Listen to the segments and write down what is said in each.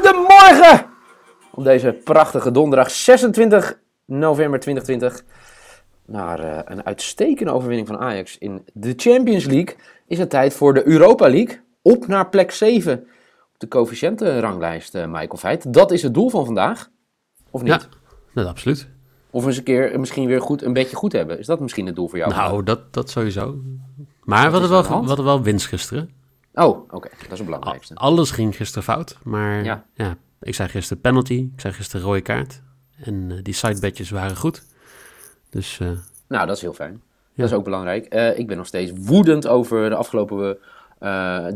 Goedemorgen! Op deze prachtige donderdag 26 november 2020. Naar eh, een uitstekende overwinning van Ajax in de Champions League is het tijd voor de Europa League. Op naar plek 7 op de coëfficiëntenranglijst, uh, Michael Veit. Dat is het doel van vandaag. Of niet? Ja, dat absoluut. Of eens een keer misschien weer goed, een beetje goed hebben. Is dat misschien het doel voor jou? Nou, dat, dat sowieso. Maar we hadden, wel, we hadden wel winst gisteren. Oh, oké. Dat is het belangrijkste. Alles ging gisteren fout. Maar Ja. ja. ik zei gisteren penalty. Ik zei gisteren rode kaart. En eh, die sidebedjes waren goed. Dus eh, Nou, dat is heel fijn. Dat is ook belangrijk. Eh, ik ben nog steeds woedend over de afgelopen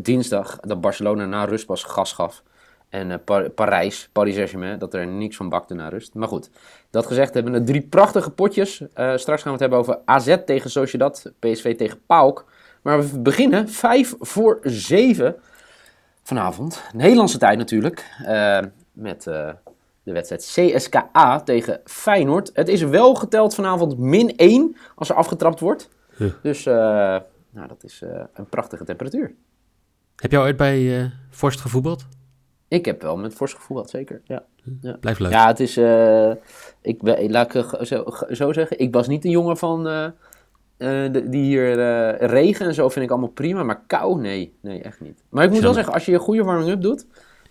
dinsdag dat Barcelona na rust pas gas gaf. En eh, Pa- Parijs, Paris Saint-Germain, dat er niks van bakte na rust. Maar goed, dat gezegd hebben we drie prachtige potjes. Straks gaan we het hebben over AZ tegen Sociedad, PSV tegen PAOK. Maar we beginnen 5 voor 7 vanavond. Nederlandse tijd natuurlijk. eh, met eh, de wedstrijd CSKA tegen Feyenoord. Het is wel geteld vanavond min 1 als er afgetrapt wordt. Dus eh, nou, dat is een prachtige temperatuur. heb jij ooit bij Forst gevoetbald? Ik heb wel met fors gevoetbald, zeker. Ja, ja. Blijf leuk. ja het is... ik, laat ik zo, zo zeggen. Ik was niet een jongen van... eh, de- die hier eh, regen en zo vind ik allemaal prima. Maar kou, nee. Nee, echt niet. Maar ik moet wel zeggen, als je een goede warming-up doet...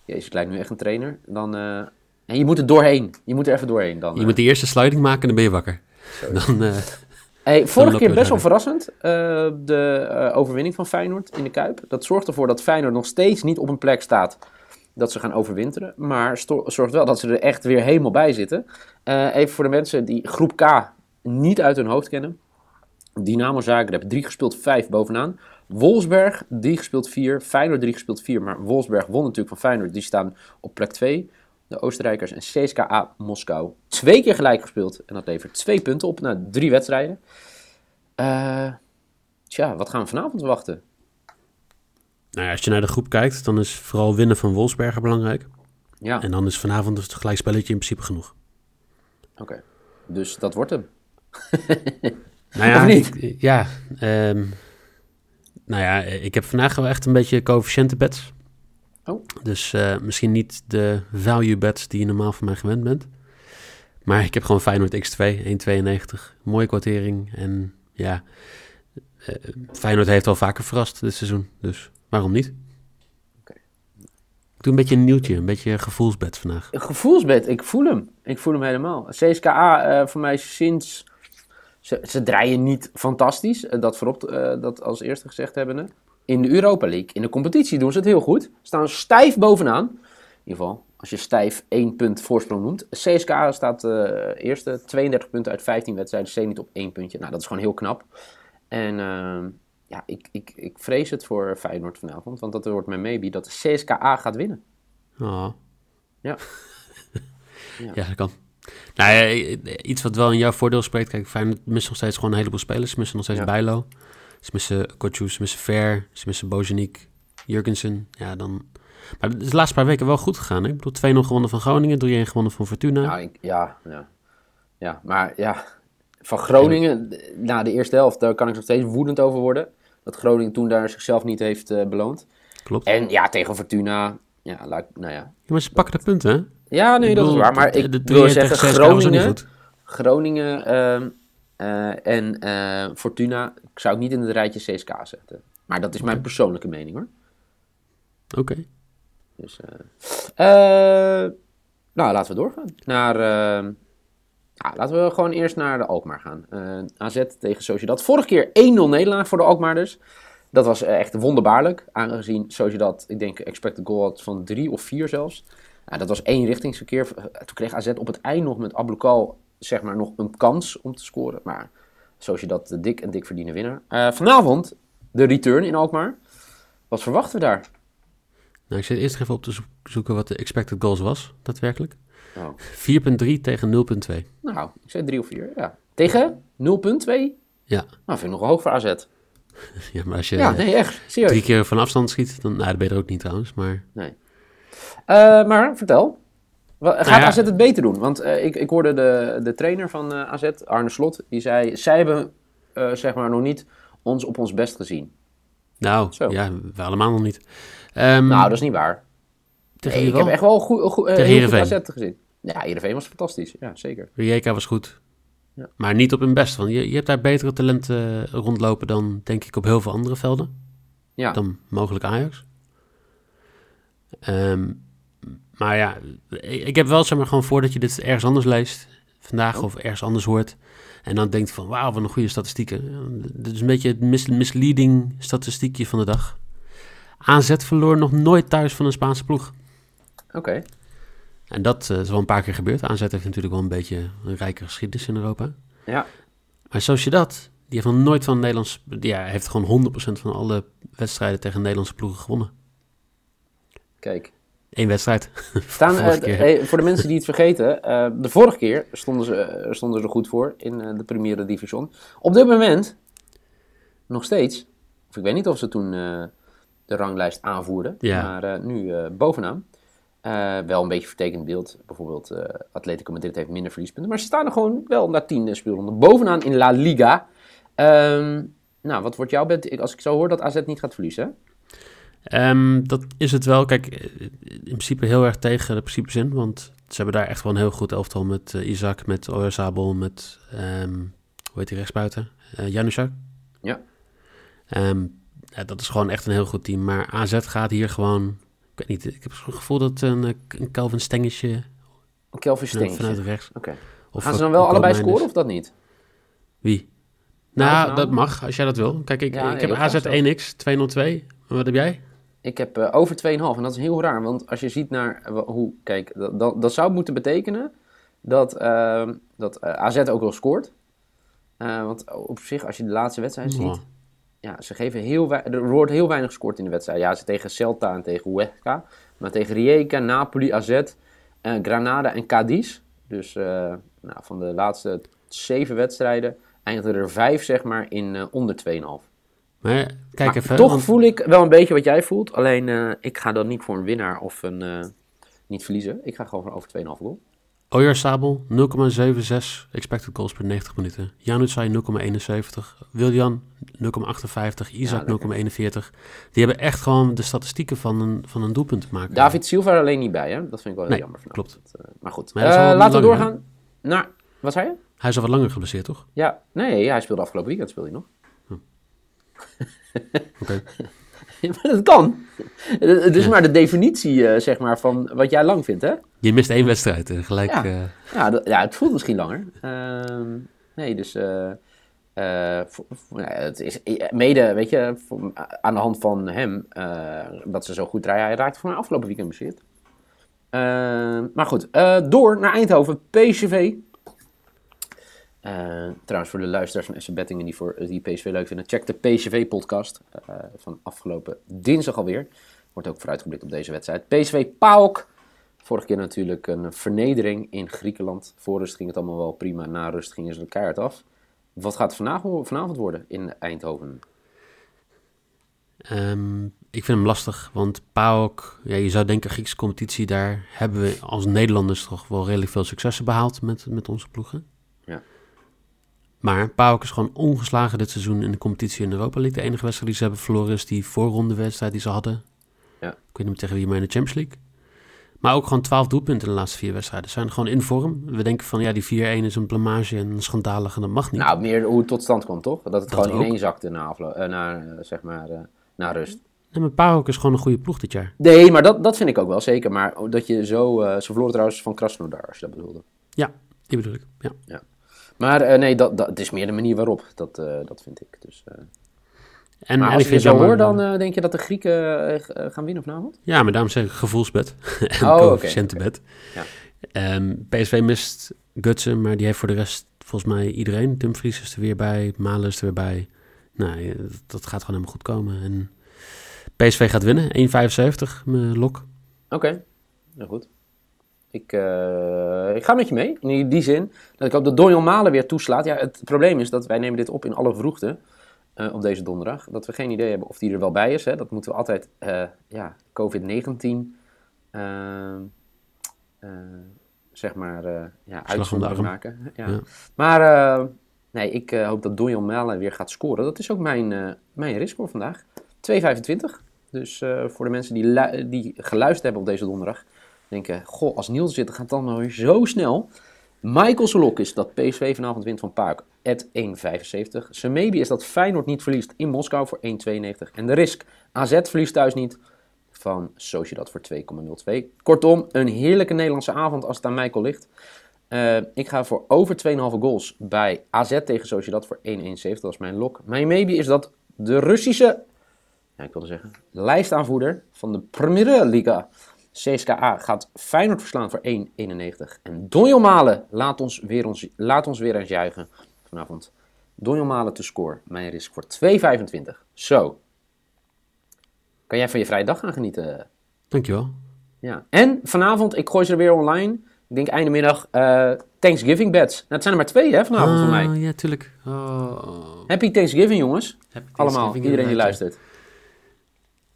Jezus, ik lijk nu echt een trainer. Dan... eh, en je moet er doorheen. Je moet er even doorheen. Dan, Je moet de eerste sliding maken en dan ben je wakker. Dan, eh, Hey, vorige keer best wel verrassend, eh, de eh, overwinning van Feyenoord in de Kuip. Dat zorgt ervoor dat Feyenoord nog steeds niet op een plek staat dat ze gaan overwinteren. Maar zorgt wel dat ze er echt weer helemaal bij zitten. Eh, even voor de mensen die groep K niet uit hun hoofd kennen. Dynamo Zagreb 3 gespeeld 5 bovenaan. Wolfsberg 3 gespeeld 4. Feyenoord 3 gespeeld 4. Maar Wolfsberg won natuurlijk van Feyenoord. Die staan op plek 2. De Oostenrijkers en CSKA Moskou. Twee keer gelijk gespeeld. En dat levert twee punten op na drie wedstrijden. Eh tja, wat gaan we vanavond wachten? nou ja, als je naar de groep kijkt, dan is vooral winnen van Wolfsberger belangrijk. Ja, En dan is vanavond het gelijkspelletje in principe genoeg. oké. Dus dat wordt hem. Nou ja, Of niet? ik- ja, ehm, nou ja, ik heb vandaag wel echt een beetje coëfficiënte bets. Oh. Dus eh, misschien niet de value bets die je normaal van mij gewend bent. Maar ik heb gewoon Feyenoord X2, 1,92. Mooie kwartering. En ja, eh, Feyenoord heeft al vaker verrast dit seizoen. Dus waarom niet? Oké. Ik doe een beetje een nieuwtje, een beetje gevoelsbed vandaag. Een gevoelsbed, ik voel hem. Ik voel hem helemaal. CSKA eh, voor mij sinds... Ze, ze draaien niet fantastisch, eh, dat voorop, eh, dat als eerste gezegd hebben. In de Europa League, in de competitie doen ze het heel goed. Staan stijf bovenaan. In ieder geval, als je stijf één punt voorsprong noemt. CSKA staat eh, eerste, 32 punten uit 15 wedstrijden. Zenit op één puntje. Nou, dat is gewoon heel knap. En ja, ik, ik, ik vrees het voor Feyenoord vanavond. Want dat wordt mijn maybe dat de CSKA gaat winnen. Oh. Ja. ja. dat kan. Nou ja, iets wat wel in jouw voordeel spreekt. Kijk, Feyenoord mist nog steeds gewoon een heleboel spelers. Ze missen nog steeds Ja. Bijlo. Ze missen Kotju, ze missen Ver, ze missen Bozeniek, Jurgensen. Ja, dan... Maar het is de laatste paar weken wel goed gegaan. Hè? Ik bedoel, 2-0 gewonnen van Groningen, 3-1 gewonnen van Fortuna. Nou, ik, ja, ja. Ja, maar ja, van Groningen, na de eerste helft, daar kan ik nog steeds woedend over worden. Dat Groningen toen daar zichzelf niet heeft eh, beloond. Klopt. En ja, tegen Fortuna, ja, laat, nou ja. Ja, maar ze pakken de punten, hè? Ja, nee, dat is waar. Maar ik de wil 3-1 zeggen, Groningen. Groningen ehm, eh, en eh, Fortuna ik zou ik niet in het rijtje CSK zetten. Maar dat is mijn persoonlijke mening, hoor. Oké. Dus, eh, nou, laten we doorgaan. Naar, eh, ja, laten we gewoon eerst naar de Alkmaar gaan. AZ tegen Sociedad. Vorige keer 1-0 nederlaag voor de Alkmaarders. Dat was echt wonderbaarlijk. Aangezien Sociedad, ik denk, expected goal had van 3 of 4 zelfs. Nou, dat was één richtingsverkeer. Toen kreeg AZ op het eind nog met Ablukal zeg maar nog een kans om te scoren. Maar zoals je dat dik en dik verdienen winnaar. Eh, vanavond de return in Alkmaar. Wat verwachten we daar? Nou, ik zit eerst even op te zoeken wat de expected goals was, daadwerkelijk. Oh. 4,3 tegen 0,2. Nou, ik zei 3 of 4. Ja. Tegen 0,2? Ja. Nou, vind ik nogal hoog voor AZ. ja, maar als je Ja, nee, echt. Serieus. drie keer van afstand schiet, dan nou, dat ben je er ook niet trouwens. Maar Nee. Eh, maar vertel. Gaat Nou ja. AZ het beter doen? Want eh, ik, ik hoorde de, de trainer van eh, AZ, Arne Slot, die zei... Zij hebben zeg maar nog niet ons op ons best gezien. nou, Zo. ja, we allemaal nog niet. Ehm, Nou, dat is niet waar. tegen Nee, ik heb echt wel goed, goed, heel. AZ gezien. Ja, Heerenveen was fantastisch. Ja, zeker. Rijeka was goed. Ja. Maar niet op hun best. Want je, je hebt daar betere talenten rondlopen dan, denk ik, op heel veel andere velden. Ja, Dan mogelijk Ajax. Ehm, maar ja, ik heb wel zeg maar gewoon voordat je dit ergens anders leest, vandaag Oh. of ergens anders hoort, en dan denkt van wauw, wat een goede statistieken. Dit is een beetje het mis- misleading statistiekje van de dag. AZ verloor nog nooit thuis van een Spaanse ploeg. oké. En dat eh, is wel een paar keer gebeurd. AZ heeft natuurlijk wel een beetje een rijke geschiedenis in Europa. Ja, Maar zoals je dat, die heeft nog nooit van Nederlands... Ja, heeft gewoon 100% van alle wedstrijden tegen Nederlandse ploegen gewonnen. Kijk. Eén wedstrijd. Staan, eh, hey, voor de mensen die het vergeten, eh, de vorige keer stonden ze, eh, stonden ze er goed voor in de Primera Division. Op dit moment, nog steeds, of ik weet niet of ze toen de ranglijst aanvoerden, Ja. maar nu bovenaan. Wel een beetje vertekend beeld. Bijvoorbeeld Atletico Madrid heeft minder verliespunten. Maar ze staan er gewoon wel na tien speelronden bovenaan in La Liga. Ehm, nou, wat wordt jouw bet? Ik- Als ik zo hoor dat AZ niet gaat verliezen, Ehm, dat is het wel. Kijk, eh, in principe heel erg tegen de principe zin. Want ze hebben daar echt wel een heel goed elftal met eh, Isaac, met Oyarzabal, met... ehm, hoe heet die rechtsbuiten? Uh, Januszak. Ja. Ehm, ja, dat is gewoon echt een heel goed team. Maar AZ gaat hier gewoon... Ik weet niet, ik heb het gevoel dat een, eh, een Calvin Stengetje Kelvin vanuit, Steentje. vanuit rechts... Oké. Of Gaan ze eh, dan wel allebei scoren of dat niet? Wie? Nou, dat mag, als jij dat wil. Kijk, ik, Ja, ik heb AZ 1x, 202. Wat heb jij? Ik heb eh, over 2,5 en dat is heel raar, want als je ziet naar eh, hoe, kijk, dat, dat, dat zou moeten betekenen dat, ehm, dat eh, AZ ook wel scoort. Want op zich, als je de laatste wedstrijd ziet, ja, ze geven heel er wordt heel weinig gescoord in de wedstrijd. Ja, ze tegen Celta en tegen Huesca, maar tegen Rijeka, Napoli, AZ, Granada en Cadiz. Dus nou, van de laatste zeven wedstrijden eindigden er vijf, zeg maar, in onder 2,5. Maar kijk Maar even. toch want- voel ik wel een beetje wat jij voelt. Alleen eh, ik ga dan niet voor een winnaar of een eh, niet verliezen. Ik ga gewoon voor over 2,5 goal. Oyarzabal 0,76 expected goals per 90 minuten. Januzaj 0,71. Willian 0,58. Isaac lekker. 0,41. Die hebben echt gewoon de statistieken van een, van een doelpunt te maken. David Silva er alleen niet bij, hè? Dat vind ik wel heel Nee, jammer. klopt. Dat, eh, maar goed, Maar laten we doorgaan naar... Wat zei je? Hij is al wat langer geblesseerd, toch? Ja, nee, hij speelde afgelopen weekend speelde hij nog. Oké. maar dat kan. Het het is maar de definitie, eh, zeg maar, van wat jij lang vindt, hè? Je mist één wedstrijd en gelijk... Ja. eh, Ja, dat- ja het voelt misschien langer. Ehm, nee, dus... eh, voor- voor- ja, het is mede, weet je, voor- aan de hand van hem, dat ze zo goed draaien. Hij raakte voor mij afgelopen weekend bezeerd. Ehm, maar goed, door naar Eindhoven, PSV. Eh, trouwens, voor de luisteraars van SC Bettingen die, voor, die PSV leuk vinden, check de PSV-podcast eh, van afgelopen dinsdag alweer. Wordt ook vooruitgeblikt op deze wedstrijd. PSV PAOK. Vorige keer natuurlijk een vernedering in Griekenland. Voor rust ging het allemaal wel prima. Na rust gingen ze de keihard af. Wat gaat het vanavond, vanavond worden in Eindhoven? Ehm, ik vind hem lastig, want PAOK, ja, je zou denken Griekse competitie, daar hebben we als Nederlanders toch wel redelijk veel successen behaald met, met onze ploegen. Ja. Maar PAOK is gewoon ongeslagen dit seizoen in de competitie in Europa League. De enige wedstrijd die ze hebben verloren is die voorrondewedstrijd die ze hadden. Ja. Ik weet niet meer tegen wie, maar in de Champions League. Maar ook gewoon 12 doelpunten in de laatste vier wedstrijden. Ze zijn gewoon in vorm. We denken van ja, die 4-1 is een blamage en schandalig en dat mag niet. Nou, meer hoe het tot stand kwam, toch? Dat het Dat gewoon ineenzakte na, aflo- eh, na, eh, zeg maar, na rust. Nee, maar PAOK is gewoon een goede ploeg dit jaar. Nee, maar dat, dat vind ik ook wel zeker. Maar dat je zo... ze verloren trouwens van Krasnodar, als je dat bedoelde. Die bedoel ik, ja. Maar eh, nee, dat, dat, het is meer de manier waarop. Dat, eh, dat vind ik. Dus, eh, En, Maar als je zo hoor, dan denk je dat de Grieken gaan winnen vanavond? Ja, maar daarom zeg ik gevoelsbed. en Oh, coëfficiëntenbed. Ja. Ehm, PSV mist Gutsen, maar die heeft voor de rest volgens mij iedereen. Dumfries is er weer bij, Malen is er weer bij. Nou, dat, gaat gewoon helemaal goed komen. En PSV gaat winnen, 1,75 mijn lok. Oké, nou goed. Ik, eh, ik ga met je mee. In die, zin dat ik hoop dat Donjon Malen weer toeslaat. Ja, het probleem is dat wij nemen dit op in alle vroegte eh, op deze donderdag. Dat we geen idee hebben of die er wel bij is. Hè. Dat moeten we altijd, eh, ja, COVID-19, eh, eh, zeg maar, ja, uitzondering maken. Ja. Ja. Maar nee, ik hoop dat Donjon Malen weer gaat scoren. Dat is ook mijn, mijn risk voor vandaag. 2,25. Dus voor de mensen die, die geluisterd hebben op deze donderdag, denken: Goh, als Niels zit, dan gaat het allemaal weer zo snel. Michael Solok is dat PSV vanavond wint van Pauk, at 1,75. Semebi is dat Feyenoord niet verliest in Moskou voor 1,92. En de risk AZ verliest thuis niet van Sociedad voor 2,02. Kortom, een heerlijke Nederlandse avond als het aan Michael ligt. Eh, ik ga voor over 2,5 goals bij AZ tegen Sociedad voor 1,71. Dat is mijn lok. Mijn maybe is dat de Russische, ja, ik wilde zeggen, lijstaanvoerder van de Premier Liga, CSKA, gaat Feyenoord verslaan voor 1,91. En Donjon Malen, laat ons, weer ons, laat ons weer eens juichen vanavond. Donjon Malen te score. Mijn risk voor 2,25. Zo. Kan jij van je vrije dag gaan genieten? Dankjewel. Ja. En vanavond, ik gooi ze er weer online. Ik denk einde middag eh, Thanksgiving bets. Nou, het zijn er maar twee hè, vanavond voor mij. Ah, Ja, tuurlijk. Oh. Happy Thanksgiving jongens. Happy Allemaal, Thanksgiving, iedereen die luistert.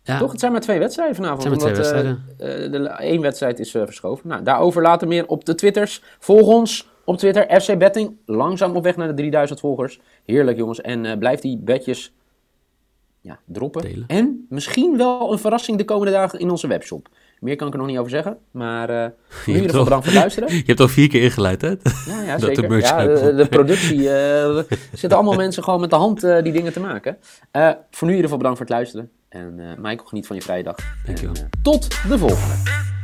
Ja, Toch? Het zijn maar twee wedstrijden vanavond. Het zijn maar twee omdat, eh, de één wedstrijd is eh, verschoven. Nou, daarover later meer op de Twitters. Volg ons op Twitter, FC Betting. Langzaam op weg naar de 3000 volgers. Heerlijk jongens. En eh, blijf die bedjes ja, droppen. Delen. En misschien wel een verrassing de komende dagen in onze webshop. Meer kan ik er nog niet over zeggen. Maar eh in ieder geval bedankt voor het luisteren. Je hebt al vier keer ingeleid, hè? Ja, ja Dat de zeker. ja, de, de productie. er zitten allemaal mensen gewoon met de hand die dingen te maken. Voor nu in ieder geval bedankt voor het luisteren. En eh Michael, geniet van je vrije dag. Dankjewel. En, eh, tot de volgende.